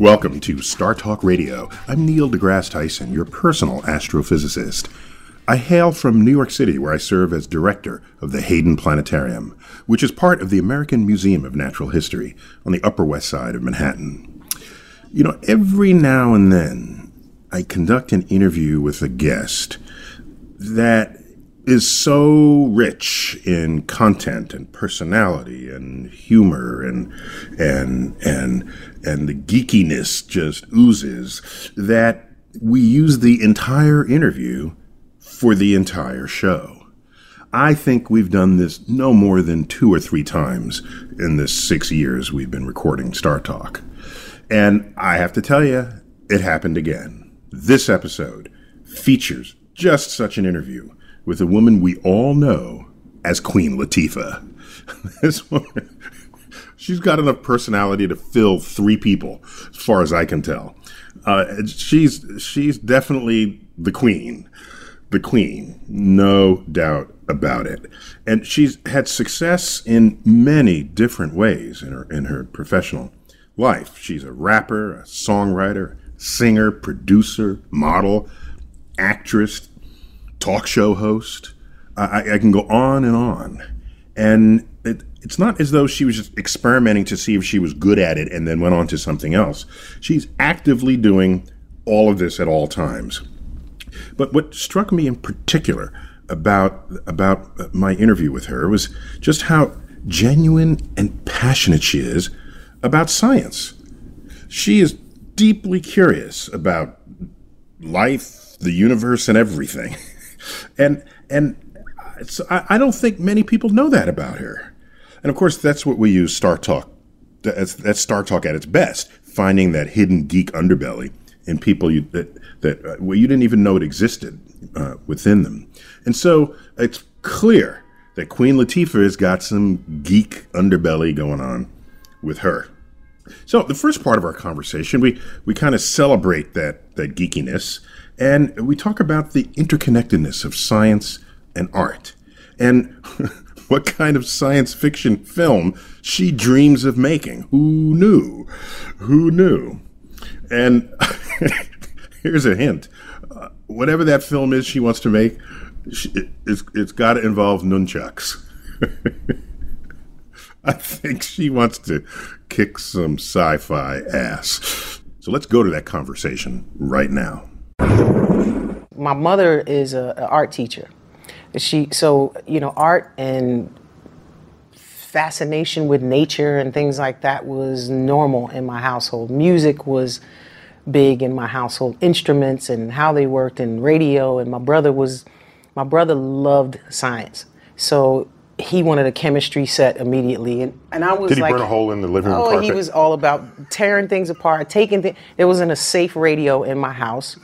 Welcome to Star Talk Radio. I'm Neil deGrasse Tyson, your personal astrophysicist. I hail from New York City, where I serve as director of the Hayden Planetarium, which is part of the American Museum of Natural History on the Upper West Side of Manhattan. You know, every now and then I conduct an interview with a guest that is so rich in content and personality and humor and and and and the geekiness just oozes that we use the entire interview for the entire show. I think we've done this no more than two or three times in the six years we've been recording Star Talk. And I have to tell you, it happened again. This episode features just such an interview with a woman we all know as Queen Latifah. this woman, she's got enough personality to fill three people, as far as I can tell. Uh, she's she's definitely the queen, the queen, no doubt about it. And she's had success in many different ways in her in her professional life. She's a rapper, a songwriter, singer, producer, model, actress, talk show host. I, I can go on and on. And it, it's not as though she was just experimenting to see if she was good at it and then went on to something else. She's actively doing all of this at all times. But what struck me in particular about about my interview with her was just how genuine and passionate she is about science. She is deeply curious about life, the universe, and everything. and and I, I don't think many people know that about her. And of course, that's what we use Star Talk. That's, that's Star Talk at its best, finding that hidden geek underbelly in people you, that that uh, well, you didn't even know it existed uh, within them. And so it's clear that Queen Latifah has got some geek underbelly going on with her. So the first part of our conversation, we we kind of celebrate that that geekiness and we talk about the interconnectedness of science and art, and what kind of science fiction film she dreams of making. Who knew? Who knew? And here's a hint uh, whatever that film is she wants to make, she, it's, it's got to involve nunchucks. I think she wants to kick some sci fi ass. So let's go to that conversation right now. My mother is an art teacher. She so you know art and fascination with nature and things like that was normal in my household. Music was big in my household. Instruments and how they worked and radio and my brother was my brother loved science. So he wanted a chemistry set immediately, and, and I was like, Did he like, burn a hole in the living room Oh, carpet? he was all about tearing things apart, taking things. There wasn't a safe radio in my house.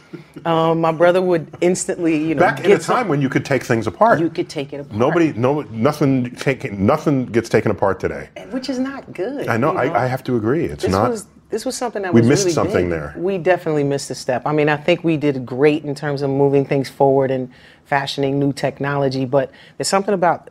Um, my brother would instantly, you know, Back in a time some- when you could take things apart. you could take it apart. Nobody, no, nothing taken, nothing gets taken apart today. which is not good. I know, you I, I have to agree. It's This not. was this was something that We was missed really something big. there. We definitely missed a step. I mean, I think we did great in terms of moving things forward and fashioning new technology, but there's something about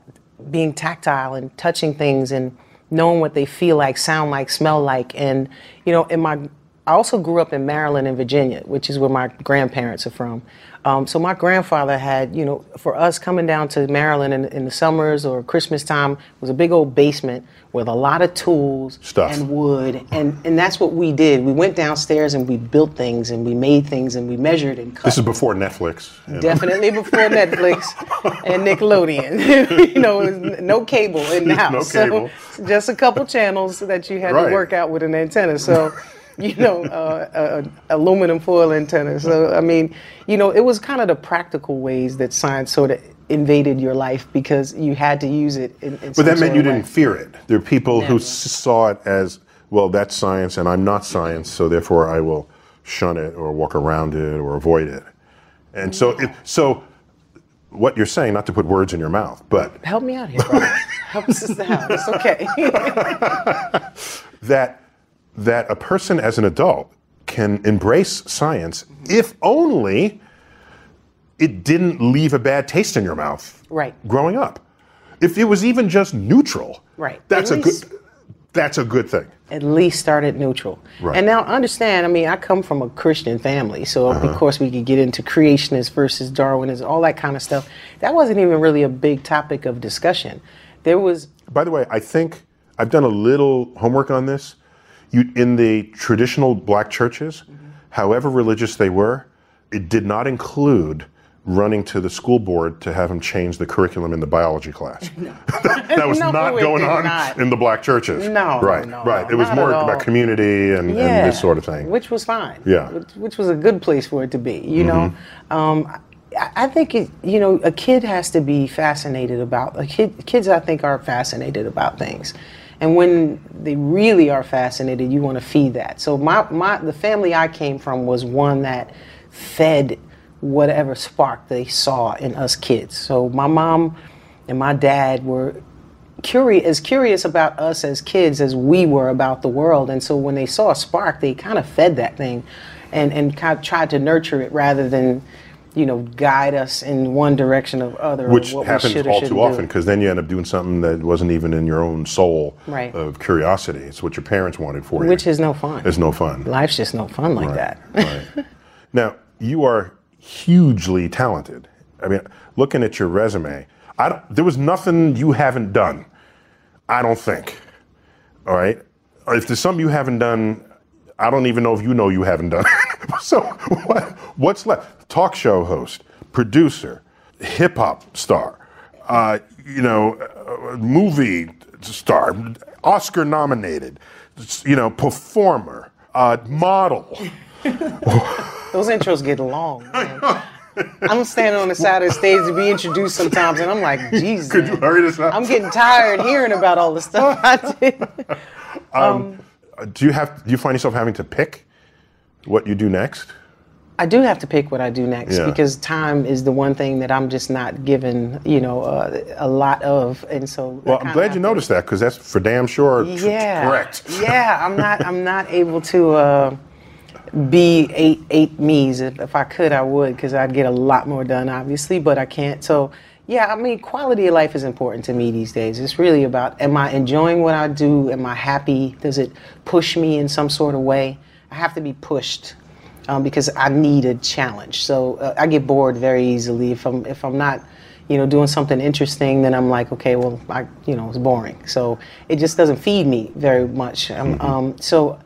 being tactile and touching things and knowing what they feel like, sound like, smell like. And, you know, in my I also grew up in Maryland and Virginia, which is where my grandparents are from. Um, so my grandfather had, you know, for us coming down to Maryland in, in the summers or Christmas time was a big old basement with a lot of tools Stuff. and wood, and and that's what we did. We went downstairs and we built things and we made things and we measured and cut. This is before Netflix. you know. Definitely before Netflix and Nickelodeon. you know, no cable in the house. No cable. So just a couple channels that you had Right. to work out with an antenna. So, you know, uh, uh, aluminum foil antenna. So, I mean, you know, it was kind of the practical ways that science sort of invaded your life because you had to use it in, in But that meant you of didn't fear it. There are people who Never. s- saw it as, well, that's science and I'm not science, so therefore I will shun it or walk around it or avoid it. And so, it, so what you're saying, not to put words in your mouth, but Help me out here, bro. Help us out. It's okay. that that a person as an adult can embrace science if only it didn't leave a bad taste in your mouth Right. growing up. If it was even just neutral, Right. That's At a least- good that's a good thing. at least start started neutral. Right. And now understand, I mean, I come from a Christian family, so Uh-huh. of course we could get into creationists versus Darwinism, all that kind of stuff. That wasn't even really a big topic of discussion. There was By the way, I think I've done a little homework on this. You in the traditional black churches, however religious they were, it did not include running to the school board to have them change the curriculum in the biology class. that was No, not going on not. in the black churches. No, no, right, no, right. no, it was more about community and, and this sort of thing. Which was fine. Yeah. Which, which was a good place for it to be. You know, Mm-hmm. um, I, I think it, you know a kid has to be fascinated about a kid. Kids, I think, are fascinated about things, and when they really are fascinated, you want to feed that. So my my the family I came from was one that fed whatever spark they saw in us kids. So my mom and my dad were curious as curious about us as kids as we were about the world and so when they saw a spark they kind of fed that thing and and kind of tried to nurture it rather than you know guide us in one direction or other Which or happens should all too often because then you end up doing something that wasn't even in your own soul Right. of curiosity. It's what your parents wanted for you. which is no fun It's no fun. life's just no fun like that right. Now, you are hugely talented. I mean, looking at your resume, I don't, there was nothing you haven't done. I don't think. All right? If there's something you haven't done, I don't even know if you know you haven't done. so, what, what's left? Talk show host, producer, hip hop star, uh, you know, uh, movie star, Oscar nominated, you know, performer, uh, model. those intros get long man. i'm standing on the side of the stage to be introduced sometimes and i'm like jesus Could you hurry this up? i'm getting tired hearing about all the stuff i did Uh, do you have do you find yourself having to pick what you do next? I do have to pick what I do next Yeah. because time is the one thing that I'm just not given, you know, uh, a lot of, and so. Well, I'm glad you noticed that because that's for damn sure tr- Yeah. correct. yeah, I'm not. I'm not able to uh, be eight eight me's. If, if I could, I would because I'd get a lot more done, obviously. But I can't. So. Yeah, I mean, quality of life is important to me these days. It's really about am I enjoying what I do? Am I happy? Does it push me in some sort of way? I have to be pushed um, because I need a challenge. So uh, I get bored very easily if I'm if I'm not, you know, doing something interesting. Then I'm like, okay, well, I you know, it's boring. So it just doesn't feed me very much. Um, um, so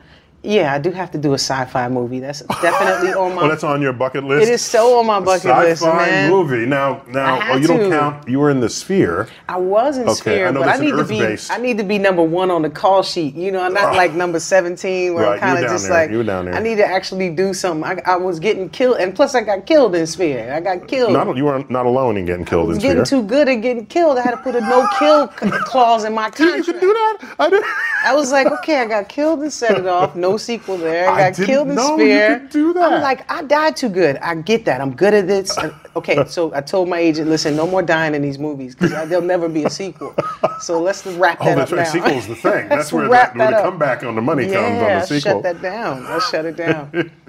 yeah, I do have to do a sci-fi movie. That's definitely on my. Oh, that's on your bucket list. it is so on my bucket list, man. Sci-fi list, man. movie. Now, now, oh, you don't count. You were in the Sphere. I was in Okay, Sphere, I know but I need to be Earth-based. I need to be number one on the call sheet. You know, I'm not ah. like number seventeen where Right, I'm kind of just there, like you were down there. I need to actually do something. I, I was getting killed, and plus I got killed in Sphere. I got killed. Not you were not alone in getting killed I was in getting Sphere. too good at getting killed. I had to put a no kill clause in my you contract. could do that. I did. I was like, okay, I got killed and set it off. No sequel there. I I got killed you Sphere. do that. I'm like, I died too good. I get that. I'm good at this. And- okay, so I told my agent, listen, no more dying in these movies because there'll never be a sequel. So let's wrap that Oh, that's up right. now. Sequel's the thing. That's where, the, where that the comeback on the money comes on Yeah, the sequel. shut that down. Let's shut it down.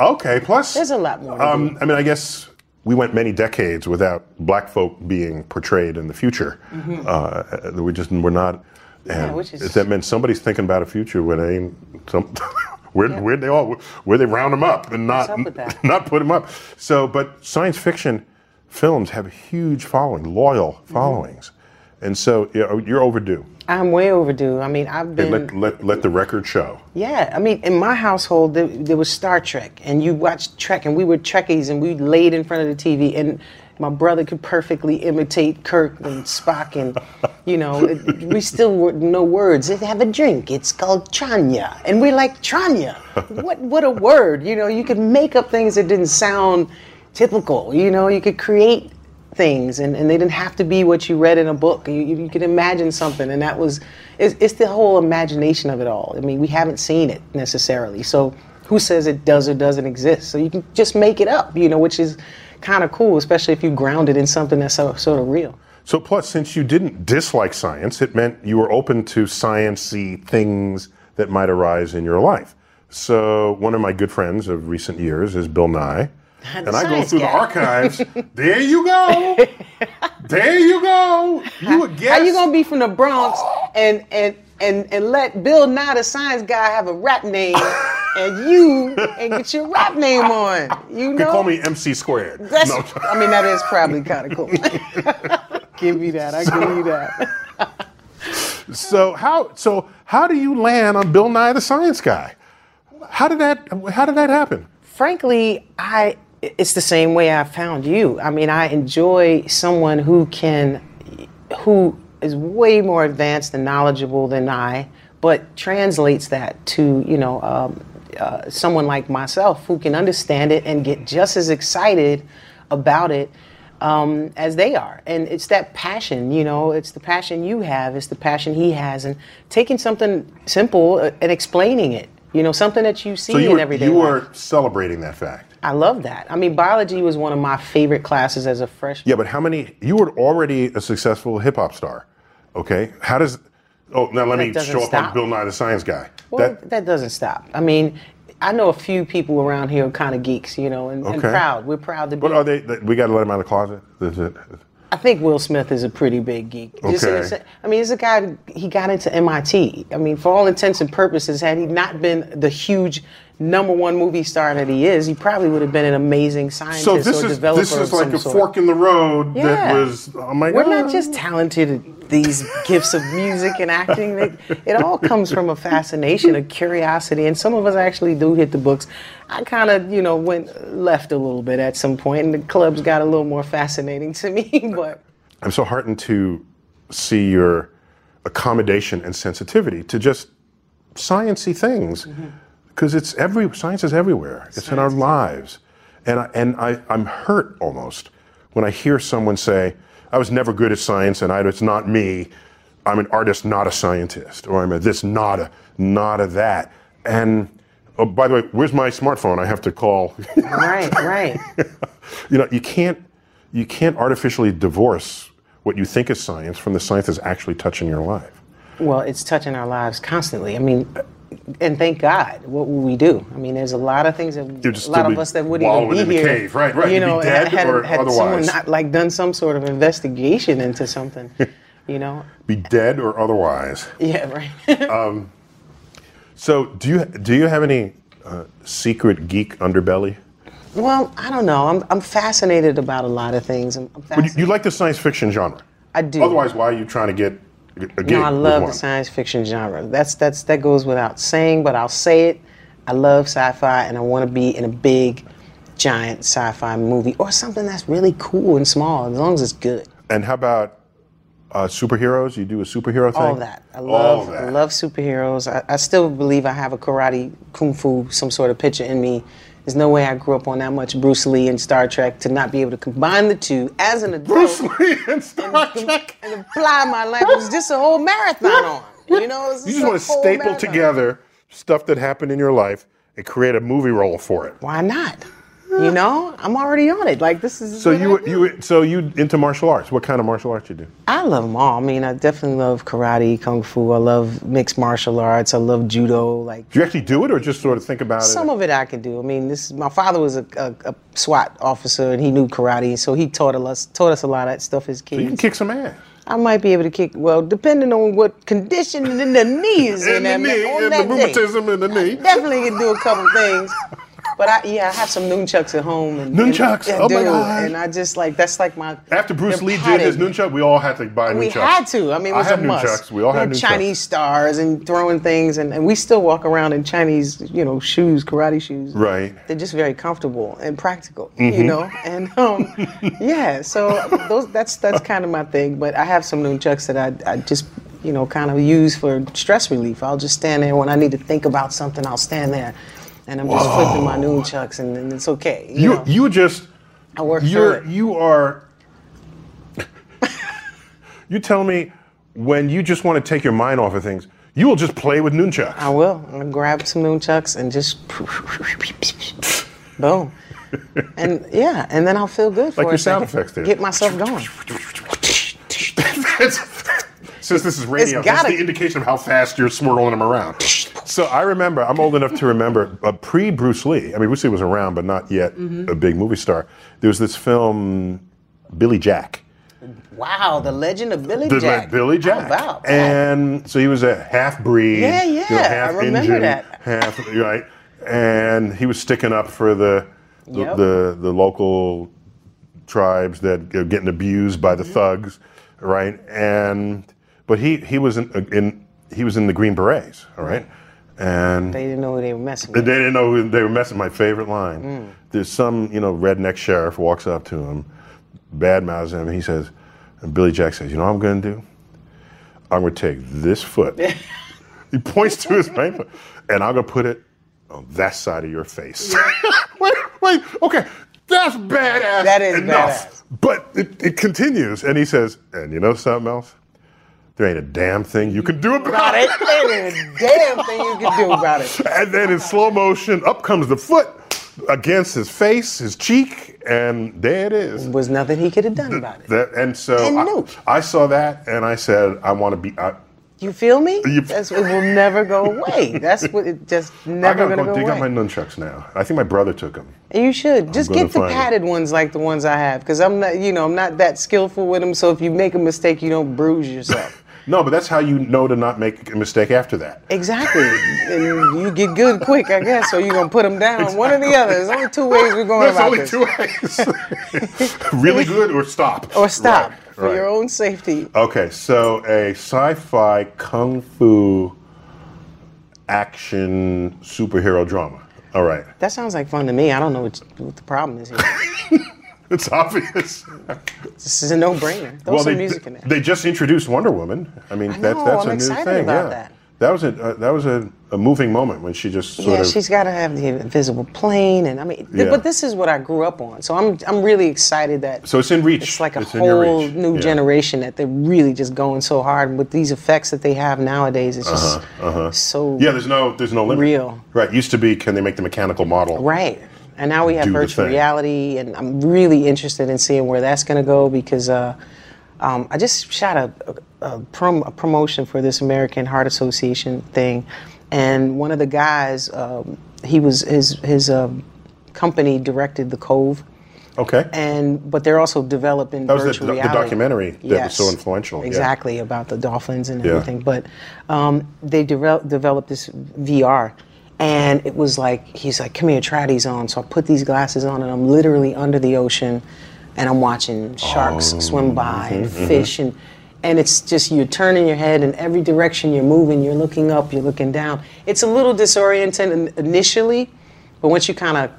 Okay, plus There's a lot more Um, I mean, I guess we went many decades without black folk being portrayed in the future. Uh, we just were not. And Mm-hmm. Yeah, which is- that meant somebody's thinking about a future where they ain't some. Where, where they all where they round them up and not up not put them up. So, but science fiction films have a huge following, loyal Mm-hmm. And so you oh, know, you're overdue. I'm way overdue. I mean, I've been. Let, let let the record show. Yeah, I mean, in my household, there, there was Star Trek, and you watched Trek, and we were Trekkies, and we laid in front of the TV, and my brother could perfectly imitate Kirk and Spock, and you know, it, we still were no words. They have a drink. It's called Tranya, and we're like Tranya. What what a word! You know, you could make up things that didn't sound typical. You know, you could create things and, and they didn't have to be what you read in a book. You, you, could imagine something and that was it's, it's the whole imagination of it all. I mean we haven't seen it necessarily. So who says it does or doesn't exist? So you can just make it up you know which is kind of cool especially if you ground it in something that's so, sort of real. So, plus, since you didn't dislike science, it meant you were open to sciency things that might arise in your life. So, one of my good friends of recent years is Bill Nye. And I go through guy. the archives. there you go. There you go. You a guess. how you gonna be from the bronx and and and, and let bill nye the science guy have a rap name and you and get your rap name on you You know can call me MC squared. That's, No. I mean, that is probably kind of cool. give me that. I give you that. So how so how do you land on Bill Nye the Science Guy? How did that how did that happen? Frankly, I it's the same way I found you. I mean, I enjoy someone who can, who is way more advanced and knowledgeable than I, but translates that to you know um, uh, someone like myself who can understand it and get just as excited about it um, as they are. And it's that passion, you know, it's the passion you have, it's the passion he has, and taking something simple uh, and explaining it. You know, something that you see So you in were everyday you life. were celebrating that fact. I love that. I mean, biology was one of my favorite classes as a freshman. Yeah, but how many? You were already a successful hip hop star. Okay, how does? Oh, now let me show up on. Bill Nye the Science Guy. Well, That- that, doesn't stop. I mean, I know a few people around here are kind of geeks, you know, and, and proud. We're proud to be. What are they? We got to let them out of the closet. Is it? I think Will Smith is a pretty big geek. Just in a Okay. I mean, he's a guy. He got into MIT. I mean, for all intents and purposes, had he not been the huge number one movie star that he is, he probably would have been an amazing scientist So this or is developer this is of like a sort. fork in the road that was. Oh my We're God. not just talented at these gifts of music and acting. It, it all comes from a fascination, a curiosity, and some of us actually do hit the books. I kind of, you know, went left a little bit at some point, and the clubs got a little more fascinating to me. But I'm so heartened to see your accommodation and sensitivity to just sciency things mm-hmm. Because it's every science is everywhere. It's in our lives, and I, and I I'm hurt almost when I hear someone say, "I was never good at science, and I, it's not me. I'm an artist, not a scientist, or I'm a this, not a not a that." And oh, by the way, where's my smartphone? I have to call. right, right. you know you can't you can't artificially divorce what you think is science from the science that's actually touching your life Well, it's touching our lives constantly. I mean, and thank God, what would we do? I mean, there's a lot of things that a lot of us that wouldn't even be in the here. cave. Right, right. You know, dead had, or had someone not like done some sort of investigation into something. You know? be dead or otherwise Yeah, right. so do you do you have any uh, secret geek underbelly well, I don't know. I'm I'm fascinated about a lot of things. I'm, I'm But you, you like the science fiction genre I do. otherwise why are you trying to get a gig No, I love the science fiction genre. That's that's that goes without saying, but I'll say it. I love sci-fi, and I want to be in a big, giant sci-fi movie or something that's really cool and small, as long as it's good. and how about uh, superheroes you do a superhero thing All that. I love that. I love superheroes. I, I still believe I have a karate, kung fu, some sort of picture in me. There's no way I grew up on that much Bruce Lee and Star Trek to not be able to combine the two as an adult Bruce Lee and Star and, Trek. and apply my life. It was just a whole marathon on. You know, You just want to staple marathon. together stuff that happened in your life and create a movie role for it. Why not? You know, I'm already on it. Like this is. So you you so you into martial arts? What kind of martial arts you do? I love them all. I mean, I definitely love karate, kung fu. I love mixed martial arts. I love judo. Like Do you actually do it, or just sort of think about some it? Some of it I can do. I mean, this my father was a, a, a SWAT officer and he knew karate, so he taught us taught us a lot of that stuff as kids. You can kick some ass. I might be able to kick. Well, depending on what condition in the knee is in, And the that, knee, on and that the rheumatism in the knee. Definitely can do a couple things. But I, yeah, I have some nunchucks at home. And, Nunchucks? And, I Oh my God. And I just like that's like my. After Bruce Lee did his nunchuck, we all had to buy We nunchucks. had to. I mean, it was I a must. nunchucks. We all had had nunchucks. Chinese stars and throwing things, and, and we still walk around in Chinese, you know, shoes, karate shoes. Right. They're just very comfortable and practical, Mm-hmm. you know. And um, yeah, so those that's that's kind of my thing. But I have some nunchucks that I I just you know kind of use for stress relief. I'll just stand there when I need to think about something. I'll stand there, and I'm just flipping my nunchucks, and, and it's okay. You, You know? you just I work you're you are you tell me when you just want to take your mind off of things, you will just play with nunchucks. I will. I'm gonna grab some nunchucks and just boom. And yeah, and then I'll feel good for Like your sound second. effects there. Get myself going. Since this is radio, that's gotta- the indication of how fast you're swirling them around. So I remember, I'm old enough to remember, uh, pre Bruce Lee. I mean, Bruce Lee was around, but not yet Mm-hmm. a big movie star. There was this film, Billy Jack. Wow, the legend of Billy The- Jack. Billy How Jack. about and so he was a half breed. Yeah, you know, yeah, I half remember Indian, that. Half right, and he was sticking up for the the, Yep. the, the local tribes that are getting abused by the Mm-hmm. thugs, right? And but he he was in, in he was in the Green Berets, all right, and they didn't know who they were messing with. they didn't know who they were messing. My favorite line. Mm. There's some, you know, redneck sheriff walks up to him, bad mouths him, and he says, and Billy Jack says, "You know what I'm going to do? I'm going to take this foot." he points to his foot, and I'm going to put it on that side of your face. wait, wait, okay, that's badass. That is enough. badass. But it, it continues, and he says, "And you know something else? There ain't a damn thing you can do about it." there ain't a damn thing you can do about it. And then in slow motion, up comes the foot against his face, his cheek, and there it is. Was nothing he could have done about it. That, and so And I, no. I saw that, and I said, I want to be. I, You feel me? You- That's it will never go away. That's what it just I never gotta gonna go go dig away. up my nunchucks now. I think my brother took them. You should just gonna get the find it. padded ones like the ones I have, because I'm not, you know, I'm not that skillful with them. So if you make a mistake, you don't bruise yourself. No, but that's how you know to not make a mistake after that. exactly, and you get good quick, I guess. Or you're gonna put them down. One or the other. There's only two ways we're going There's only this. two ways. really good or stop. or stop Right, for right. your own safety. Okay, so a sci-fi kung fu action superhero drama. All right, That sounds like fun to me. I don't know what, what the problem is here. it's obvious. this is a no-brainer. Throw well, some they, music in there. they just introduced Wonder Woman. I mean, that's know, that's I'm a new thing. yeah, that. that was a uh, that was a, a moving moment when she just sort yeah, of. she's got to have the invisible plane, and I mean, th- Yeah. but this is what I grew up on, so I'm I'm really excited that so it's in reach. it's like a It's whole new Yeah. generation that they're really just going so hard with these effects that they have nowadays. It's just so Uh-huh, Yeah, there's no there's no limit. Real. Right. Used to be, can they make the mechanical model? right. And now we have virtual reality, and I'm really interested in seeing where that's going to go because uh, um, I just shot a, a, a, prom, a promotion for this American Heart Association thing, and one of the guys, um, he was his his um company directed The Cove. Okay. and but they're also developing That was the virtual the reality. documentary that was so influential, yeah. Exactly about the dolphins and Yeah. everything. But um, they devel- developed this VR, and it was like he's like, "Come here, try these on." So I put these glasses on, and I'm literally under the ocean, and I'm watching sharks Oh, swim by and mm-hmm, fish and. And it's just you're turning your head in every direction you're moving. You're looking up, you're looking down. It's a little disorienting initially, but once you kind of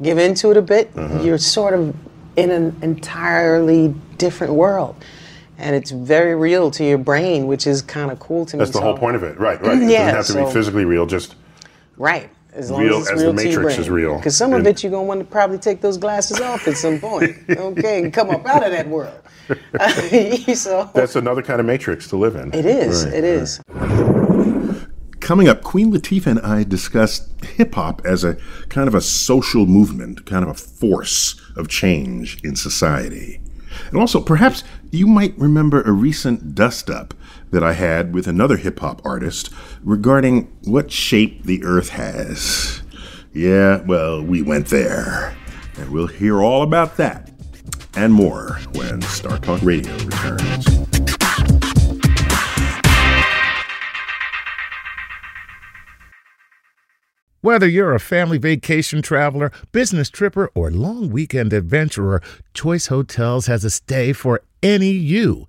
give into it a bit, Mm-hmm. you're sort of in an entirely different world. And it's very real to your brain, which is kind of cool to me. That's the whole point of it. Right. Right. It Yeah, doesn't have to so- be physically real. Just Right. As long Real- as it's as the real Matrix T is real. Because some of it you're gonna want to probably take those glasses off at some point, okay, and come up out of that world. so That's another kind of matrix to live in. it is. Right, it is. Coming up, Queen Latifah and I discussed hip hop as a kind of a social movement, kind of a force of change in society. And also, perhaps you might remember a recent dust up that I had with another hip hop artist regarding what shape the earth has. Yeah, well, we went there. And we'll hear all about that and more when Star Talk Radio returns. Whether you're a family vacation traveler, business tripper, or long weekend adventurer, Choice Hotels has a stay for any you.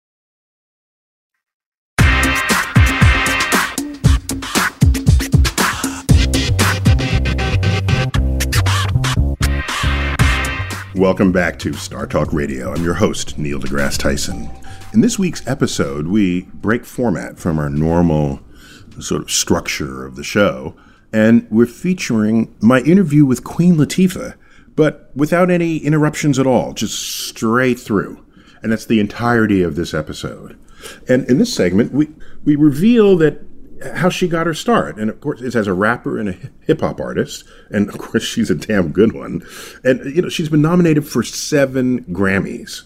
Welcome back to Star Talk Radio. I'm your host, Neil deGrasse Tyson. In this week's episode, we break format from our normal sort of structure of the show, and we're featuring my interview with Queen Latifah, but without any interruptions at all, just straight through. And that's the entirety of this episode. And in this segment, we, we reveal that how she got her start. And of course, it's as a rapper and a hip hop artist. And of course, she's a damn good one. And, you know, she's been nominated for seven Grammys.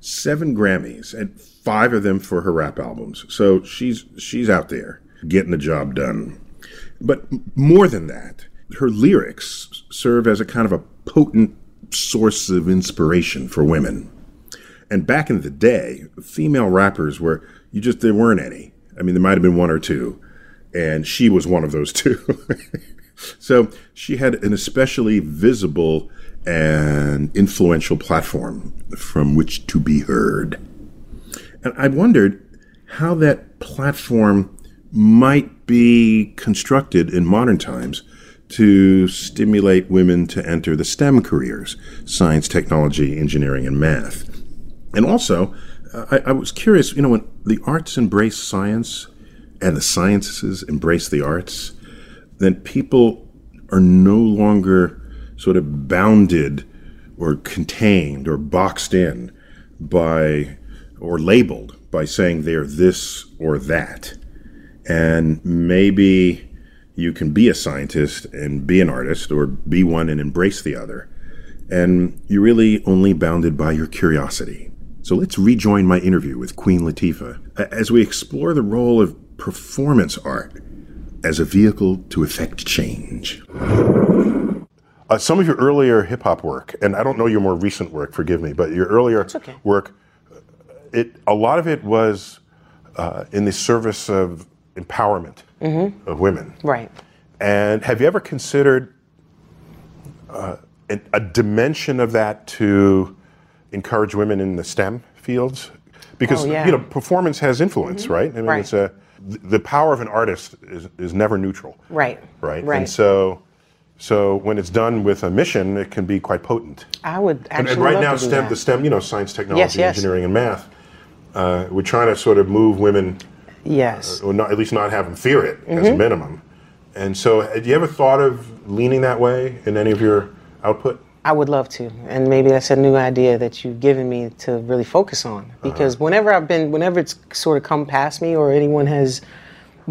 Seven Grammys, and five of them for her rap albums. So she's she's out there getting the job done. But more than that, her lyrics serve as a kind of a potent source of inspiration for women. And back in the day, female rappers were you just there weren't any. I mean, there might have been one or two, and she was one of those two. so she had an especially visible and influential platform from which to be heard. And I wondered how that platform might be constructed in modern times to stimulate women to enter the STEM careers science, technology, engineering, and math. And also, uh, I, I was curious, you know, when the arts embrace science and the sciences embrace the arts, then people are no longer sort of bounded or contained or boxed in by or labeled by saying they're this or that. And maybe you can be a scientist and be an artist or be one and embrace the other. And you're really only bounded by your curiosity. So let's rejoin my interview with Queen Latifah as we explore the role of performance art as a vehicle to effect change. uh, some of your earlier hip hop work, and I don't know your more recent work, forgive me, but your earlier okay. work, it a lot of it was uh, in the service of empowerment of women. Right. And have you ever considered uh, an, a dimension of that to encourage women in the STEM fields? Because Oh, yeah. you know, performance has influence, right? I mean, Right. it's a th- the power of an artist is, is never neutral, Right. right? Right. And so, so when it's done with a mission, it can be quite potent. I would And, actually and right love now, to do STEM, that. the STEM, you know, science, technology, Yes, yes. engineering, and math. Uh, we're trying to sort of move women Yes. or not, at least not have them fear it as Mm-hmm. a minimum. And so, have you ever thought of leaning that way in any of your output? I would love to, and maybe that's a new idea that you've given me to really focus on. Uh-huh. Because whenever I've been, whenever it's sort of come past me, or anyone has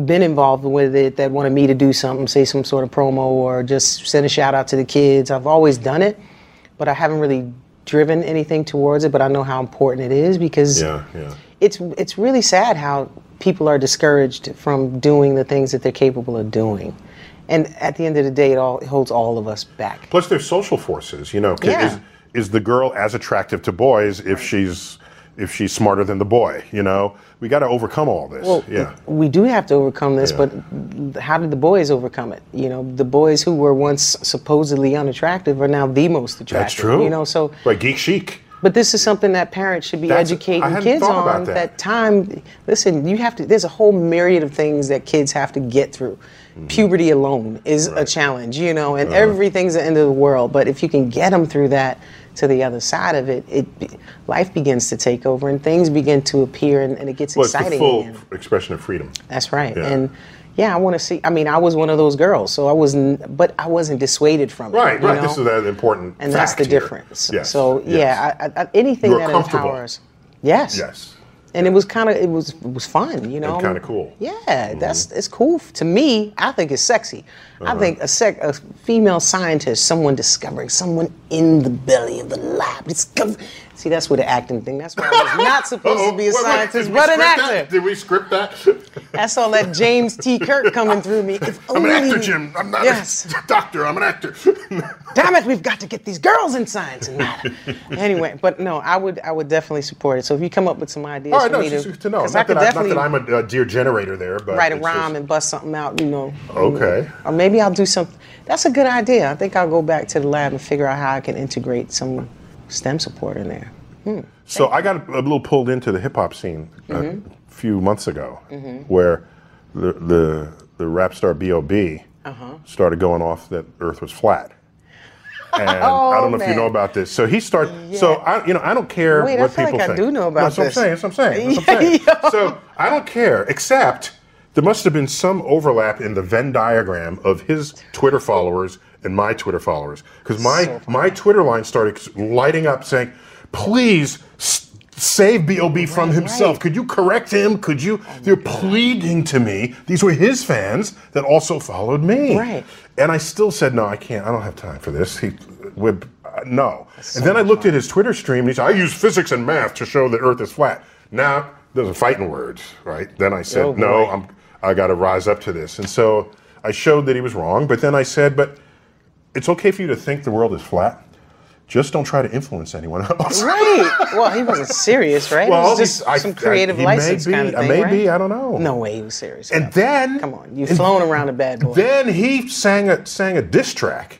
been involved with it that wanted me to do something, say some sort of promo, or just send a shout out to the kids, I've always done it, but I haven't really driven anything towards it. But I know how important it is because Yeah, yeah. it's it's really sad how people are discouraged from doing the things that they're capable of doing. And at the end of the day, it all it holds all of us back. Plus, there's social forces. You know, Yeah. is, is the girl as attractive to boys if she's if she's smarter than the boy? You know, we got to overcome all this. Well, yeah. we do have to overcome this, Yeah. but how did the boys overcome it? You know, the boys who were once supposedly unattractive are now the most attractive. That's true. You know, so right, geek chic. but this is something that parents should be That's- educating kids on. that. time, listen, you have to. There's a whole myriad of things that kids have to get through. Mm-hmm. Puberty alone is a challenge, you know, Uh-huh. and everything's the end of the world. But if you can get them through that to the other side of it, it life begins to take over and things begin to appear and, and it gets Well, it's the exciting. full again. expression of freedom. That's right. Yeah. And yeah, I want to see. I mean, I was one of those girls, so I wasn't, but I wasn't dissuaded from it. Right, right. know? This is an important and that's the here. difference. Yes, So yes. yeah, I, I, anything that empowers. Yes. Yes. And it was kind of it was it was fun, you know. It's kinda cool. Mm-hmm. Yeah, that's it's cool to me. I think it's sexy. Uh-huh. I think a sec a female scientist, someone discovering someone in the belly of the lab. Discover. See, that's where the acting thing. That's why I was not supposed to be a Wait, wait, scientist, did but an actor. that? Did we script that? That's all that James T. Kirk coming through me. If I'm an actor, Jim. I'm not Yes. a doctor. I'm an actor. Damn it, we've got to get these girls in science and matter. anyway, but no, I would I would definitely support it. So if you come up with some ideas All right, for no, me to, to know. Not I could that, I, not that I'm a, a dear generator there, but write a rhyme just- and bust something out, you know. Okay. Or maybe I'll do something. That's a good idea. I think I'll go back to the lab and figure out how I can integrate some STEM support in there. So I got a, little pulled into the hip hop scene Mm-hmm. a few months ago, where the the the rap star B.O.B. Uh-huh. started going off that Earth was flat. And I don't know if you Oh, know about this. So he started. So I, you know, I don't care Wait, I what feel like people I do know about That's this. what I'm saying. That's what I'm saying. That's what I'm saying. So I don't care, except there must have been some overlap in the Venn diagram of his Twitter followers and my Twitter followers, because my my Twitter line started lighting up saying, "Please." s- Save Bob from himself. right. Could you correct him? Could you? They're pleading to me. These were his fans that also followed me. Right. And I still said, no, I can't. I don't have time for this. He, with, uh, no. and then I looked at his Twitter stream. And he said, I use physics and math to show the Earth is flat. Now, those are fighting words, right? Then I said, Oh, no. I'm, I got to rise up to this. And so I showed that he was wrong. But then I said, but it's okay for you to think the world is flat. Just don't try to influence anyone else. Right. Well, he wasn't serious, right? Well, it was just I- some I- creative may license be, kind of thing, maybe, right? I don't know. No way he was serious. And then, come on, you've and flown around a bad boy. Then he sang a sang a diss track.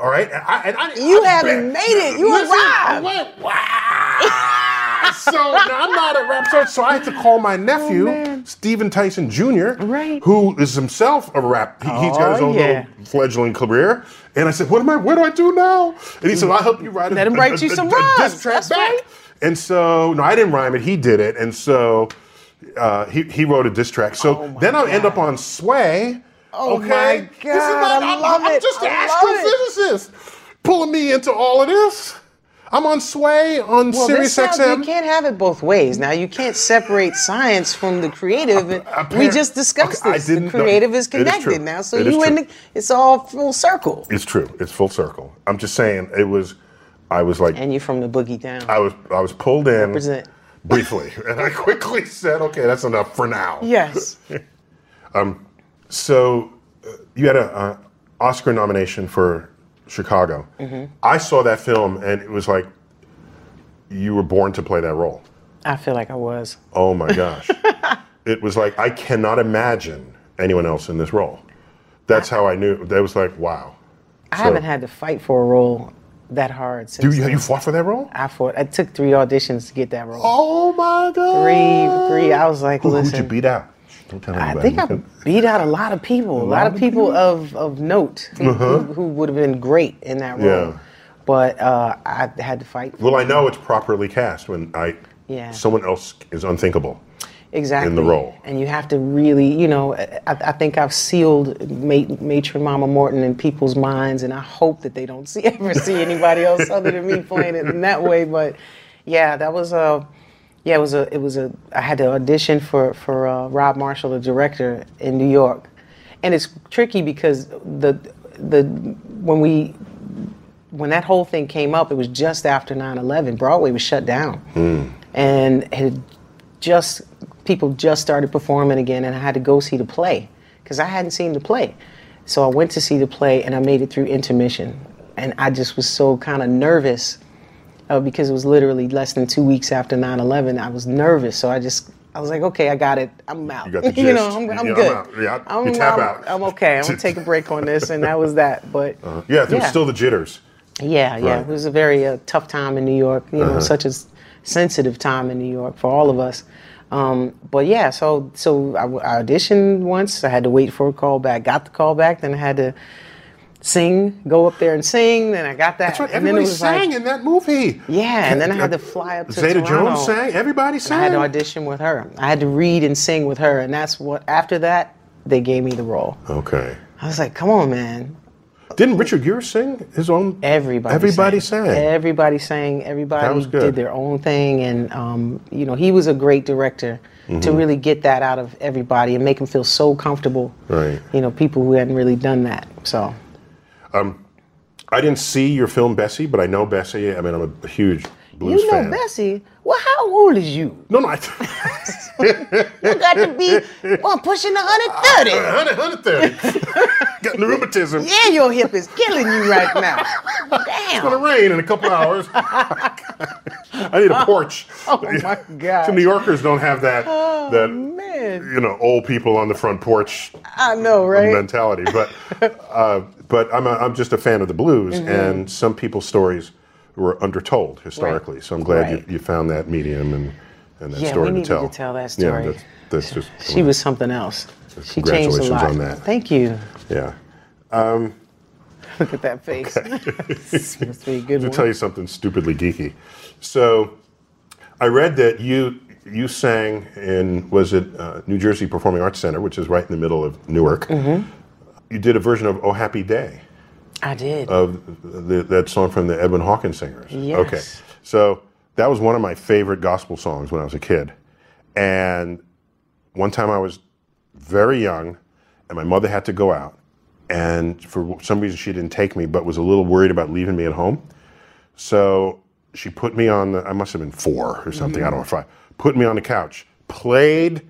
All right, and I, and I, You I haven't made it. You Listen, arrived. Wow. So now I'm not a rap star, so I had to call my nephew, Stephen Tyson Jr., Oh, Right. who is himself a rap. He, has got his Oh, own yeah. little fledgling career. And I said, "What am I? What do I do now?" And he said, "I'll help you write a, Let him write a- you a- some a diss rhymes. track That's back." right. And so, no, I didn't rhyme it. He did it, and so uh, he he wrote a diss track. So then I end up on Sway. Oh okay, my This is God, I I'm, love I'm just an love astrophysicist, pulling me into all of this. I'm on Sway on Well, Sirius XM. you can't have it both ways. Now you can't separate science from the creative. We just discussed Okay, this. The creative is it is connected now, so It is you true. in the, it's all full circle. It's true. It's full circle. I'm just saying it was. I was like, And you from the boogie down. I was I was pulled in Represent. briefly, and I quickly said, "Okay, that's enough for now." yes. um, So uh, you had a, uh Oscar nomination for Chicago. I saw that film and it was like you were born to play that role. I feel like I was. Oh my gosh. it was like I cannot imagine anyone else in this role. That's how I knew. That was like, wow. I So- haven't had to fight for a role that hard since. do You, you fought for that role? I fought. I took three auditions to get that role. Oh my god. Three, three. I was like, Who, listen. who'd you beat out? Don't tell I think I beat out a lot of people. A lot, of people, of, of note who, who, who would have been great in that role. Uh-huh. Yeah. But uh, I had to fight. Well, I know it's properly cast when I Yeah. someone else is unthinkable. exactly in the role. and you have to really, you know, I, I think I've sealed Ma- matron Mama Morton in people's minds, and I hope that they don't see ever see anybody else other than me playing it in that way. But yeah, that was a. Yeah, it was a. It was a. I had to audition for for uh, Rob Marshall, the director in New York, and it's tricky because the the when we when that whole thing came up, it was just after 9/11. Broadway was shut down, and it had just people just started performing again, and I had to go see the play because I hadn't seen the play. So I went to see the play, and I made it through intermission, and I just was so kind of nervous uh, because it was literally less than two weeks after 9/11. I was nervous, so I just. I was like, okay, I got it. I'm out. You got the you know. I'm, I'm Yeah, I'm out. Yeah, I'm, you tap I'm- out. I'm okay. I'm gonna take a break on this, and that was that. But Yeah, there was Yeah. still the jitters. yeah, yeah, Right. it was a very uh, tough time in New York. You know, Uh-huh. such a sensitive time in New York for all of us. Um, but yeah, so so I, I auditioned once. I had to wait for a call back. Got the call back. Then I had to sing, go up there and sing. Then I got that. That's right. and then it Everybody was sang like, in that movie. yeah, and then I had to fly up to Zeta Toronto. Jones sang. Everybody sang. I had to audition with her. I had to read and sing with her, and that's what. After that, they gave me the role. Okay. I was like, "Come on, man! Didn't Richard Gere sing his own? Everybody, Everybody sang. sang. Everybody sang. Everybody That was good. did their own thing, and um, you know, he was a great director to Mm-hmm. really get that out of everybody and make them feel so comfortable. Right. You know, people who hadn't really done that. So Um, I didn't see your film Bessie, but I know Bessie. I mean, I'm a huge blues you know, fan. Bessie. Well, how old is you? No, no. You got to be well pushing the 130. 130. Got rheumatism. Yeah, your hip is killing you right now. Damn. It's gonna rain in a couple hours. I need a porch. Oh my God. So New Yorkers don't have that that Man, you know old people on the front porch I know, right? mentality. But uh, but I'm a, I'm just a fan of the blues, Mm-hmm. and some people's stories were undertold historically. So I'm glad Right. you, you found that medium and and that Yeah, story we to tell. to tell that Yeah, story. that's, that's just She was something else. She changed a Congratulations lot. on that. Thank you. yeah. Look at that face. this must be a good to tell you something stupidly geeky. So, I read that you you sang in was it uh, New Jersey Performing Arts Center, which is right in the middle of Newark. Mm-hmm. You did a version of "Oh Happy Day" I did. of the, that song from the Edwin Hawkins Singers. Yes. Okay, so that was one of my favorite gospel songs when I was a kid, and one time I was very young, and my mother had to go out, and for some reason she didn't take me, but was a little worried about leaving me at home. So she put me on the. I must have been four or something. I don't mm-hmm. know if I put me on the couch, played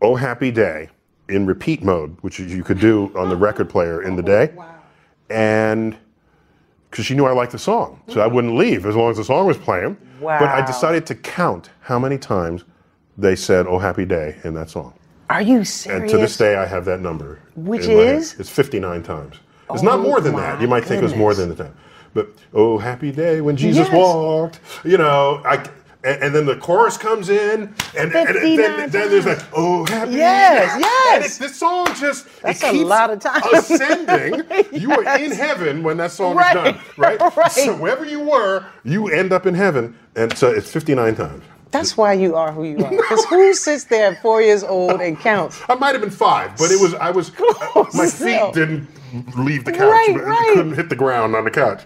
"Oh Happy Day" in repeat mode, which you could do on the record player in the oh, day, and because she knew I liked the song, so I wouldn't leave as long as the song was playing. Wow. But I decided to count how many times they said "Oh Happy Day" in that song. Are you serious? And to this day, I have that number. Which is? It's 59 times. It's not Oh more than that. You might think it was more than goodness. Oh, that. But, oh, happy day when Jesus Yes. walked. You know, I, and, and then the chorus comes in, and, and, and then, then there's like, oh, happy Yes, day. yes. This song just, That's it a keeps lot of times. ascending. You are in heaven when that song Right, is done, right? right. So wherever you were, you end up in heaven. And so it's 59 times. That's why you are who you are. Because who sits there at four years old and counts? I might have been five, but it was I was my feet didn't leave the couch. Right, right. Couldn't hit the ground on the couch.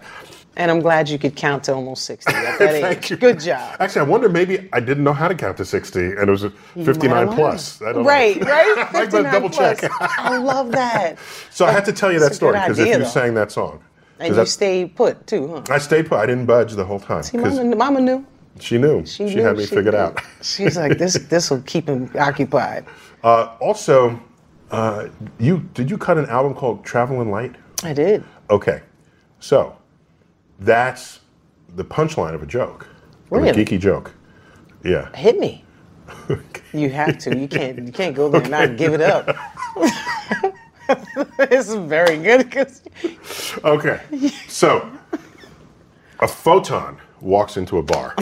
And I'm glad you could count to almost 60 at that Thank you. Good job. Actually, I wonder maybe I didn't know how to count to sixty, and it was a fifty-nine plus. I don't know. Right, right? I better 59 double check. I love that. So I had to tell you that That's a good story because if you though. sang that song. And you stayed put too, huh? I stayed put. I didn't budge the whole time See, because Mama, Mama knew. she knew. She, She, knew had me figured knew. out. She's like, this this will keep him occupied. Uh, also, uh, you did you cut an album called Traveling Light? I did. Okay. So that's the punchline of a joke, of a geeky joke. Yeah. Hit me. You have to. You can't. You can't go there and not give it up. this is very good. 'cause- Okay. So a photon walks into a bar.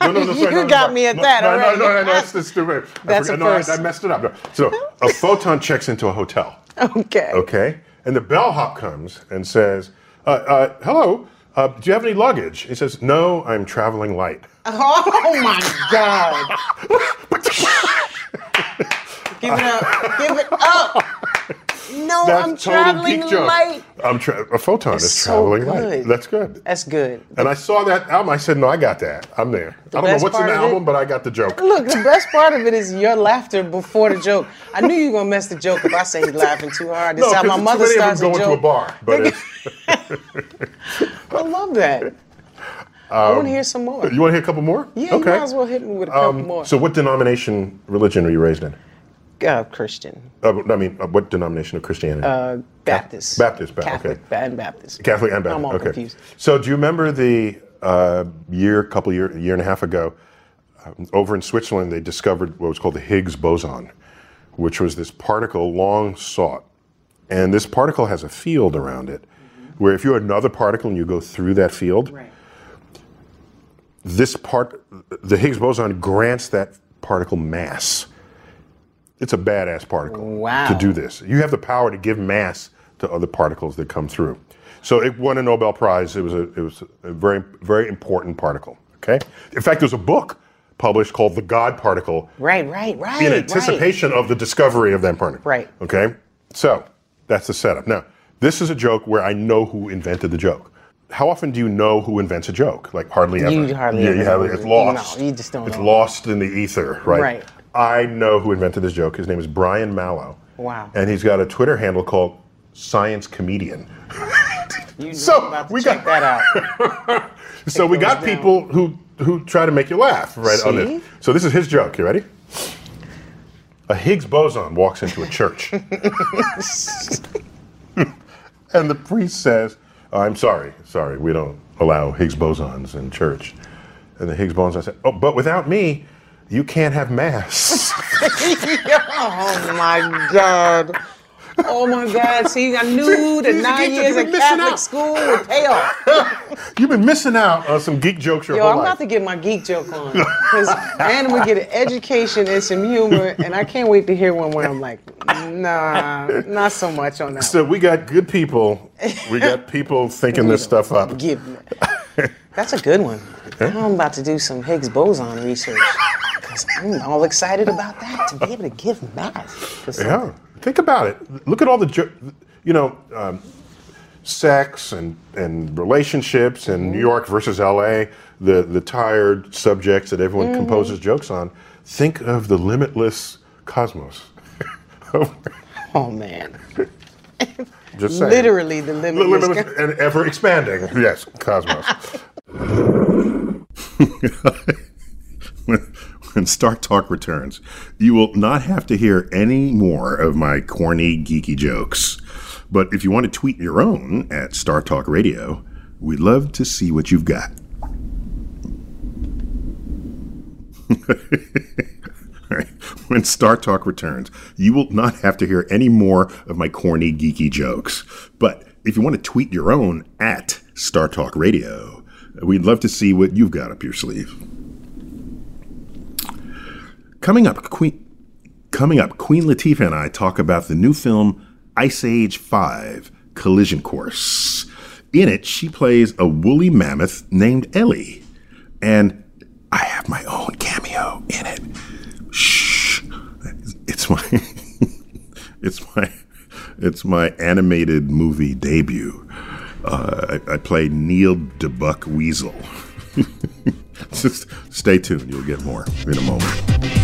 No, no, no, sorry, You no, no, got no, me at that No, already. no, no, no, that's, that's stupid. I That's forgot- a no, I- first. I, messed it up. So a photon checks into a hotel. Okay. Okay. And the bellhop comes and says, uh, uh, "Hello, uh, do you have any luggage?" He says, "No, I'm traveling light." Oh my God. Give it up. Give it up. No, That's I'm traveling light. I'm tra- a photon is so traveling light. That's good. That's good. And I saw that album. I said, "No, I got that. I'm there." I don't know what's in the of it- album, but I got the joke. Look, the best part of it is your laughter before the joke. I knew you were gonna mess the joke if I say he's laughing too hard. This No, how my mother starts them a joke. a bar. But I love that. I want to hear some more. you want to hear a couple more? Yeah, okay. you might as well hit me with a couple Um, more. So, what denomination religion are you raised in? Uh, Christian, Uh, I mean, uh, what denomination of Christianity? uh, Baptist, Baptist, ba- Catholic, okay. and Baptist. Catholic and Baptist. I'm all okay. confused. So, do you remember the uh, year, couple year, a year and a half ago, um, over in Switzerland, they discovered what was called the Higgs boson, which was this particle long sought, and this particle has a field around it, where if you're another particle and you go through that field, Right. this part, the Higgs boson grants that particle mass. It's a badass particle Wow. to do this. You have the power to give mass to other particles that come through. So it won a Nobel Prize. It was a it was a very very important particle. Okay. In fact, there's a book published called The God Particle Right, right, right. in right. anticipation of the discovery of that particle. Right. Okay. So that's the setup. Now, this is a joke where I know who invented the joke. How often do you know who invents a joke? Like hardly ever. You hardly yeah, ever you have. It's No, lost. you just don't It's know. lost in the ether, right? Right. I know who invented this joke. His name is Brian Malow. Wow. And he's got a Twitter handle called Science Comedian. You know So, we check got- that out. So we got down. people who who try to make you laugh, right? On this. So this is his joke. You ready? A Higgs boson walks into a church, and the priest says, "Oh, "I'm sorry, sorry, we don't allow Higgs bosons in church." And the Higgs boson said, "Oh, but without me, you can't have mass." oh my God. Oh my God. See, I knew the nine years of Catholic out. school would pay off. You've been missing out on some geek jokes your. Yo, whole I'm life. about to get my geek joke on. Because and we get an education and some humor, and I can't wait to hear one where I'm like, nah, not so much on that. so we got good people. We got people thinking this stuff up. Give me. That's a good one. Now I'm about to do some Higgs boson research. Because I'm all excited about that, to be able to give math. to. Yeah, think about it. Look at all the, jo- you know, um, sex and and relationships and New York versus L.A. The the tired subjects that everyone composes jokes on. Think of the limitless cosmos. Oh man. Just saying. Literally the Li- limitless. limitless and ever expanding. Yes, cosmos. when, when Star Talk returns, you will not have to hear any more of my corny, geeky jokes. But if you want to tweet your own at Star Talk Radio, we'd love to see what you've got. When Star Talk returns, you will not have to hear any more of my corny, geeky jokes. But if you want to tweet your own at Star Talk Radio, we'd love to see what you've got up your sleeve. Coming up, Queen. Coming up, Queen Latifah and I talk about the new film Ice Age 5 Collision Course. In it, she plays a woolly mammoth named Ellie. And I have my own cameo in it. Shh. It's my it's my it's my animated movie debut. Uh, I, I play Neil DeBuck Weasel. Just stay tuned. You'll get more in a moment.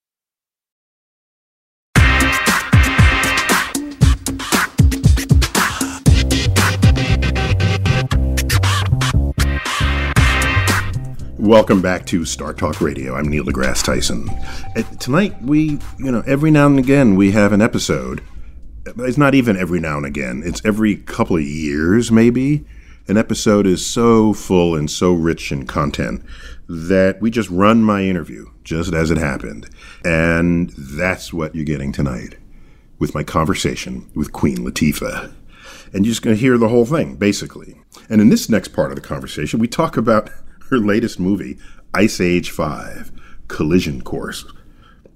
Welcome back to Star Talk Radio. I'm Neil deGrasse Tyson. Tonight, we, you know, every now and again we have an episode. It's not even every now and again, it's every couple of years, maybe. An episode is so full and so rich in content that we just run my interview just as it happened. And that's what you're getting tonight with my conversation with Queen Latifah. And you're just going to hear the whole thing, basically. And in this next part of the conversation, we talk about her latest movie, Ice Age 5 Collision Course.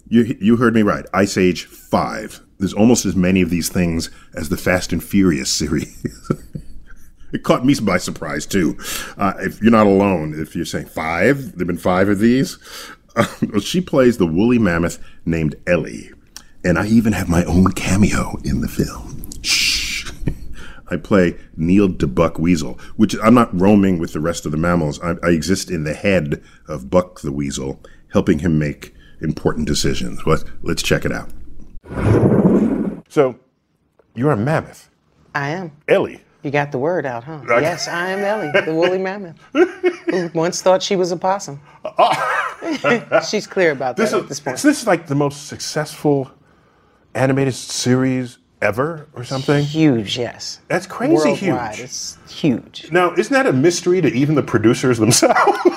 You, you heard me right, Ice Age 5. There's almost as many of these things as the Fast and Furious series. it caught me by surprise, too. Uh, if you're not alone, if you're saying five, there have been five of these. Uh, she plays the woolly mammoth named Ellie. And I even have my own cameo in the film. Shh. I play Neil deBuck Weasel, which I'm not roaming with the rest of the mammals. I, I exist in the head of Buck the Weasel, helping him make important decisions. Let's, let's check it out. So, you're a mammoth. I am. Ellie. You got the word out, huh? yes, I am Ellie, the woolly mammoth, who once thought she was a possum. She's clear about that This at this point. this is like the most successful animated series ever or something? Huge, yes. That's crazy Worldwide, huge. it's huge. Now, isn't that a mystery to even the producers themselves?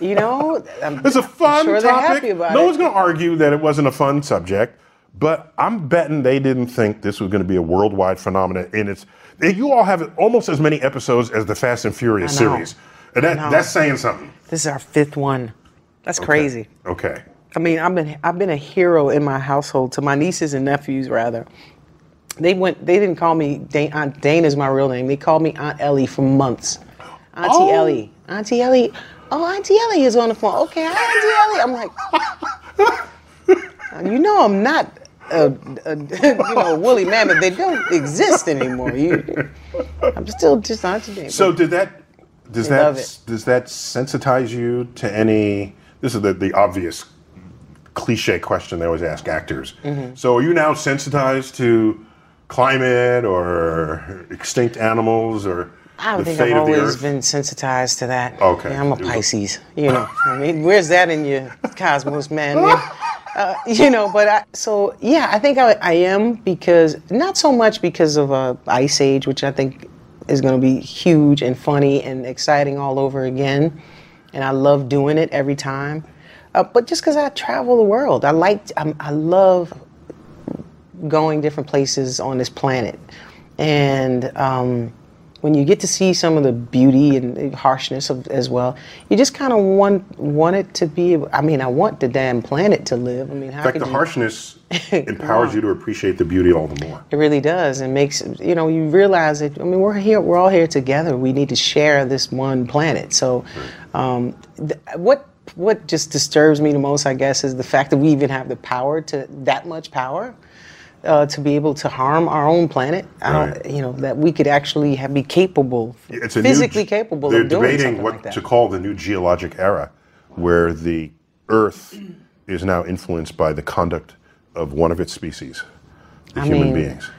You know, I'm, It's a I'm fun sure they're topic. happy about no it. one's going to argue that it wasn't a fun subject, but I'm betting they didn't think this was going to be a worldwide phenomenon. And it's you all have almost as many episodes as the Fast and Furious series, and that, that's saying something. This is our fifth one. That's crazy. Okay. I mean, I've been I've been a hero in my household to my nieces and nephews rather. They went. They didn't call me Dane. Aunt Dane is my real name. They called me Aunt Ellie for months. Auntie Oh. Ellie. Auntie Ellie. Oh, Auntie Ellie is on the phone. Okay, hi, Auntie Ellie. I'm like, you know, I'm not. A, a, you know, woolly mammoth. They don't exist anymore. You, I'm still just Auntie Dane. So did that? Does They that does that sensitize you to any? This is the, the obvious cliche question they always ask actors. Mm-hmm. So are you now sensitized to climate or extinct animals or I the think I've always been sensitized to that. Okay. Yeah, I'm a Pisces. You know, I mean, where's that in your cosmos, man? Uh, you know, but I, so yeah, I think I, I am because not so much because of uh, Ice Age, which I think is going to be huge and funny and exciting all over again, and I love doing it every time. Uh, but just because I travel the world, I like, I'm, I love going different places on this planet. And um, when you get to see some of the beauty and harshness of as well, you just kind of want want it to be. I mean, I want the damn planet to live. I mean, how In fact, the you? harshness empowers you to appreciate the beauty all the more. It really does, and makes you know you realize that. I mean, we're here. We're all here together. We need to share this one planet. So, um, th- what what just disturbs me the most, I guess, is the fact that we even have the power to that much power. Uh, to be able to harm our own planet, don't, Right. you know, that we could actually have, be capable, It's physically new, capable They're of doing debating something what like that. to call the new geologic era, where the Earth is now influenced by the conduct of one of its species. the I human mean, beings.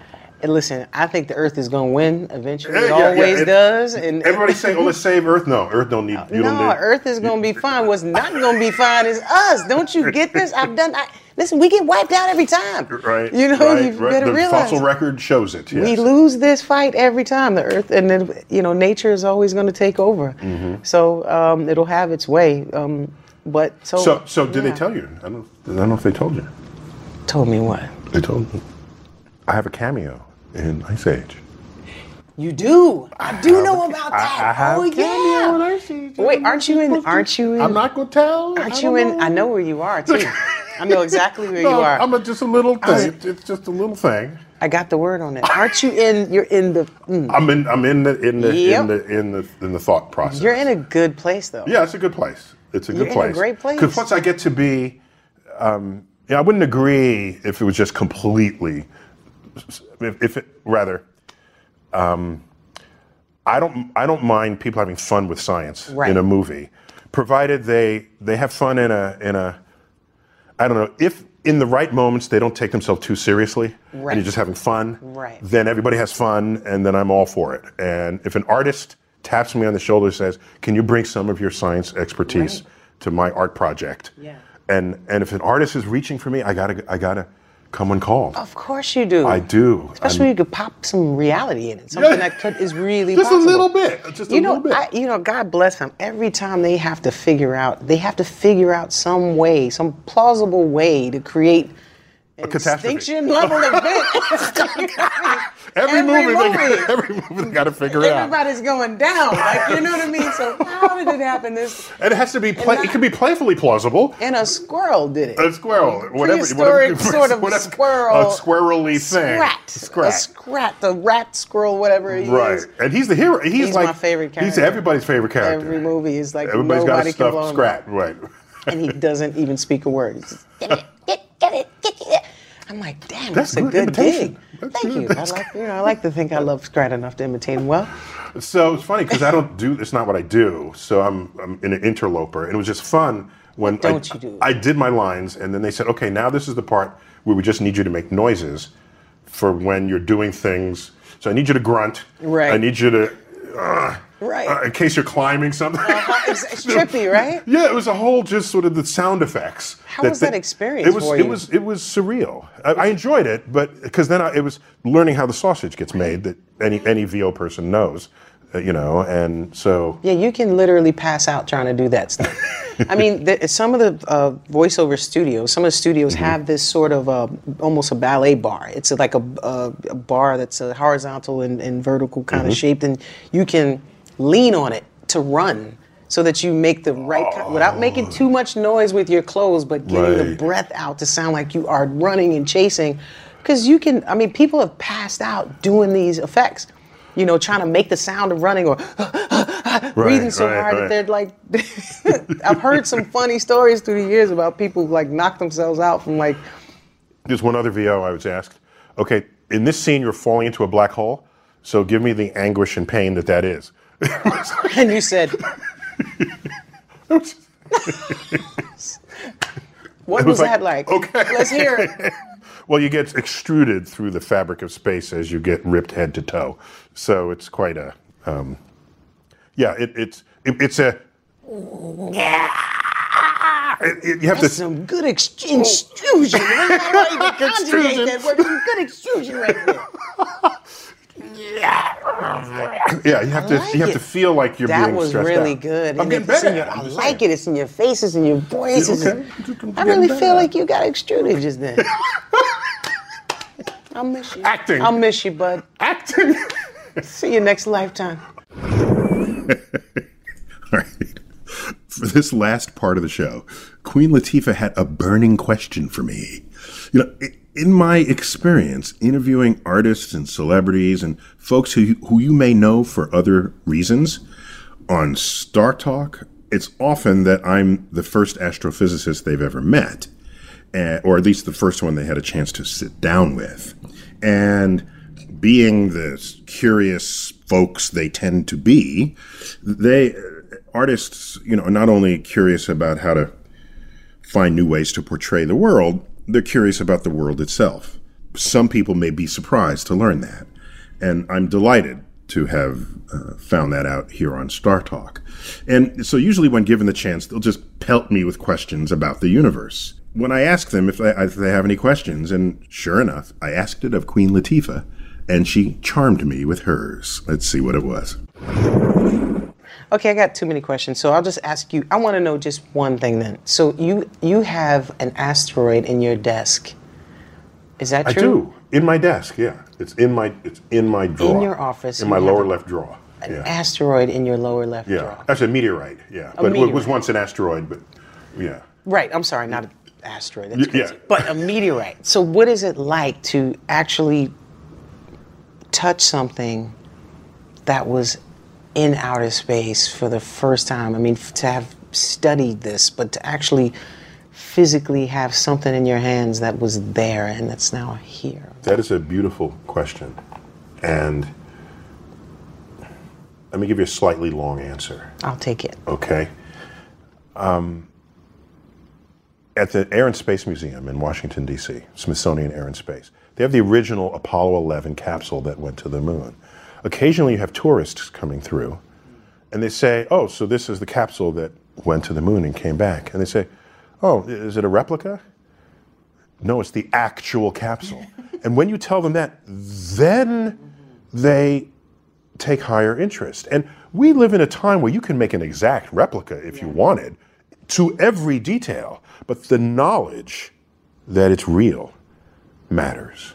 Listen, I think the Earth is going to win eventually. Yeah, It yeah, yeah, always and does. And Everybody's saying, "Oh, let's save Earth." No, Earth don't need. You don't no, need. Earth is going to be fine. What's not going to be fine is us. Don't you get this? I've done. I, listen, we get wiped out every time. Right. You know, right, you right. better The realize. fossil record shows it. Yes. We lose this fight every time. The Earth and then you know nature is always going to take over. Mm-hmm. So um, it'll have its way. Um, but so So, so did yeah. they tell you? I don't. I don't know if they told you. Told me what? They told me. I have a cameo in Ice Age. You do. I do have know a- about that. I have oh a cameo in yeah. Ice Age. Wait, aren't you in? Aren't you in? I'm not gonna tell. Aren't you in? know. I know where you are too. I know exactly where No, you are. I'm a, just a little thing. It's just a little thing. I got the word on it. Aren't you in? You're in the. mm. I'm in. I'm in the in the Yep. in the in the in the thought process. You're in a good place though. Yeah, it's a good place. It's a You're good a place. great place. Because plus I get to be. Um, yeah, I wouldn't agree if it was just completely. If, if it rather. Um, I don't. I don't mind people having fun with science Right. in a movie, provided they they have fun in a in a. I don't know if in the right moments they don't take themselves too seriously and you're just having fun. Right. Then everybody has fun, and then I'm all for it. And if an artist taps me on the shoulder and says, "Can you bring some of your science expertise to my art project?" Yeah. And and if an artist is reaching for me, I gotta I gotta come when called. Of course you do. I do. Especially I'm- when you could pop some reality in it, something Yeah. that could, is really just possible. a little bit. Just a you know, little bit. I, you know, God bless them. Every time they have to figure out, they have to figure out some way, some plausible way to create catastrophe. extinction level event. every, every movie, movie. got, every movie they got to figure it out. Everybody's going down. Like you know what I mean? So how did it happen? This And it has to be. Play, it can be playfully plausible. and a squirrel did it. A squirrel, whatever, Prehistoric whatever, sort of whatever, squirrel. a squirrely thing, Scrat. Scrat. A scrat. The rat squirrel, whatever he right? is. And he's the hero. He's, He's like my favorite character. He's everybody's favorite character. Every movie is like Everybody's got nobody a stuffed Scrat, right? and he doesn't even speak a word. He's just, get it, get, get it. I'm like, damn, That's that's, a good imitation. gig. That's Thank good. you. That's I like, you know, I like to think I love Scrat enough to imitate him well. So it's funny because I don't do. It's not what I do. So I'm, I'm in an interloper, and it was just fun when I, you? I did my lines, and then they said, "Okay, now this is the part where we just need you to make noises for when you're doing things. So I need you to grunt. Right. I need you to." Uh, Right. uh, in case you're climbing something. It's, it's trippy, right? Yeah, it was a whole just sort of the sound effects. How was that experience It was it was it was surreal. I, I enjoyed it, but because then I, it was learning how the sausage gets made that any any VO person knows, uh, you know, and so Yeah, you can literally pass out trying to do that stuff. I mean, the, some of the uh, voiceover studios, some of the studios Mm-hmm. have this sort of uh, almost a ballet bar. It's like a, a, a bar that's a horizontal and, and vertical kind Mm-hmm. of shaped, and you can lean on it to run. So that you make the right kind, without making too much noise with your clothes, but getting the breath out to sound like you are running and chasing. Because you can, I mean, people have passed out doing these effects. You know, trying to make the sound of running or breathing so right, hard right. that they're like. I've heard some funny stories through the years about people who like knock themselves out from like. there's one other VO I was asked. Okay, in this scene you're falling into a black hole, so give me the anguish and pain that that is. And you said, "What was, was that like? okay. let's hear it." Well, you get extruded through the fabric of space as you get ripped head to toe. So it's quite a, um, yeah, it, it's it, it's a. It- it- you have That's to. some good ex- extrusion. I don't even conjugate that word. Some good extrusion right there. Yeah, you have to. like you have it. to feel like you're That being was stressed really out. good. I'm And getting it's better. in your- at it, I I'm just like saying. it. It's in your faces and your voices. okay. and- I'm I getting really better feel at like you got extruded just then. I'll miss you. Acting. I'll miss you, bud. acting. See you next lifetime. All right. For this last part of the show, Queen Latifah had a burning question for me. You know, i- in my experience interviewing artists and celebrities and folks who who you may know for other reasons on Star Talk, it's often that I'm the first astrophysicist they've ever met, eh, or at least the first one they had a chance to sit down with. And being the curious folks they tend to be, they artists, you know, are not only curious about how to find new ways to portray the world, they're curious about the world itself. some people may be surprised to learn that. And I'm delighted to have uh, found that out here on Star Talk. And so, usually, when given the chance, they'll just pelt me with questions about the universe. When I ask them if they, if they have any questions, and sure enough, I asked it of Queen Latifah, and she charmed me with hers. Let's see what it was. Okay, I got too many questions, so I'll just ask you. I want to know just one thing then. So you you have an asteroid in your desk. Is that true? I do in my desk. Yeah, it's in my it's in my drawer. In your office, in you my lower left drawer. An Yeah, asteroid in your lower left yeah. drawer. That's a meteorite. Yeah, A but it was once an asteroid. But yeah, Right. I'm sorry, not an asteroid. That's crazy. yeah. But a meteorite. So what is it like to actually touch something that was in outer space for the first time? I mean, f- to have studied this, but to actually physically have something in your hands that was there and that's now here. that is a beautiful question, and let me give you a slightly long answer. I'll take it. Okay. Um, at the Air and Space Museum in Washington, D.C., Smithsonian Air and Space, they have the original Apollo 11 capsule that went to the moon. Occasionally, you have tourists coming through, and they say, Oh, so this is the capsule that went to the moon and came back. And they say, Oh, is it a replica? No, it's the actual capsule. and when you tell them that, then they take higher interest. And we live in a time where you can make an exact replica if you wanted to every detail, but the knowledge that it's real matters.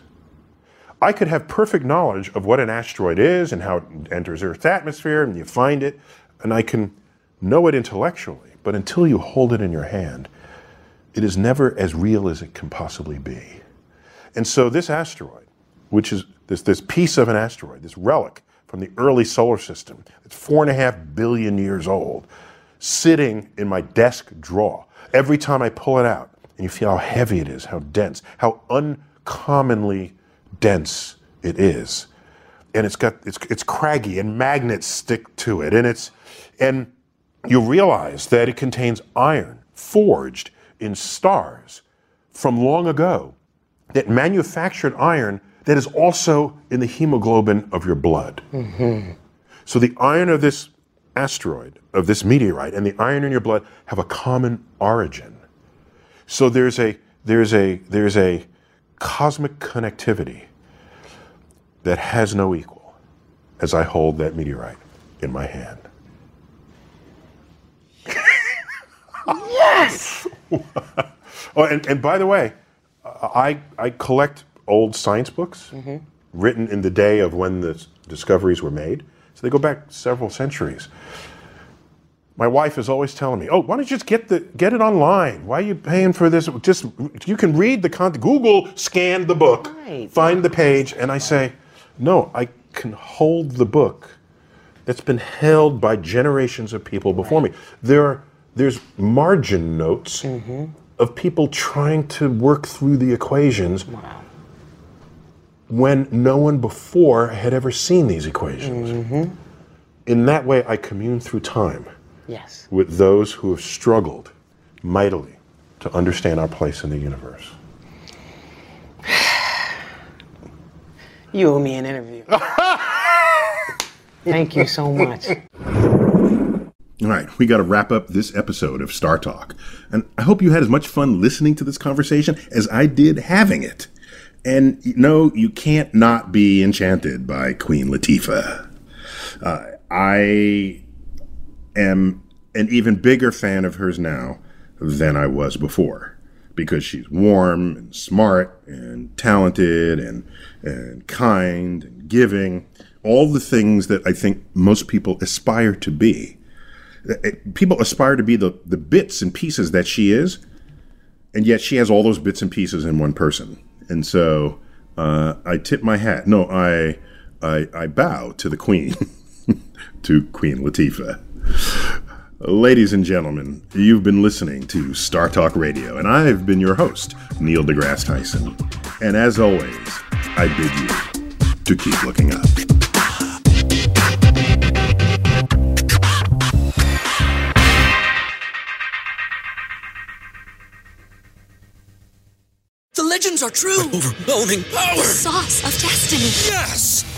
I could have perfect knowledge of what an asteroid is and how it enters Earth's atmosphere, and you find it, and I can know it intellectually. But until you hold it in your hand, it is never as real as it can possibly be. And so this asteroid, which is this, this piece of an asteroid, this relic from the early solar system, it's four and a half billion years old, sitting in my desk drawer. Every time I pull it out, and you feel how heavy it is, how dense, how uncommonly dense it is. And it's got it's it's craggy and magnets stick to it. And it's and you realize that it contains iron forged in stars from long ago that manufactured iron that is also in the hemoglobin of your blood. So the iron of this asteroid, of this meteorite, and the iron in your blood have a common origin. So there's a there's a there's a cosmic connectivity that has no equal as I hold that meteorite in my hand. Yes! Oh, and, and by the way, I, I collect old science books mm-hmm. written in the day of when the discoveries were made. So they go back several centuries. My wife is always telling me, "Oh, why don't you just get the get it online? Why are you paying for this? Just you can read the content. Google scan the book, Right. find the page." And I say, "No, I can hold the book that's been held by generations of people before me. There are there's margin notes mm-hmm. of people trying to work through the equations when no one before had ever seen these equations. Mm-hmm. In that way, I commune through time Yes. with those who have struggled mightily to understand our place in the universe. You owe me an interview. Thank you so much. All right, we got to wrap up this episode of Star Talk. And I hope you had as much fun listening to this conversation as I did having it. And you know, you can't not be enchanted by Queen Latifah. Uh, I am an even bigger fan of hers now than I was before because she's warm and smart and talented and, and kind and giving. All the things that I think most people aspire to be people aspire to be the, the bits and pieces that she is, and yet she has all those bits and pieces in one person. And so uh, I tip my hat. No, I I, I bow to the Queen, to Queen Latifah. Ladies and gentlemen, you've been listening to Star Talk Radio, and I've been your host, Neil deGrasse Tyson. And as always, I bid you to keep looking up. The legends are true. Overwhelming power! The sauce of destiny. Yes!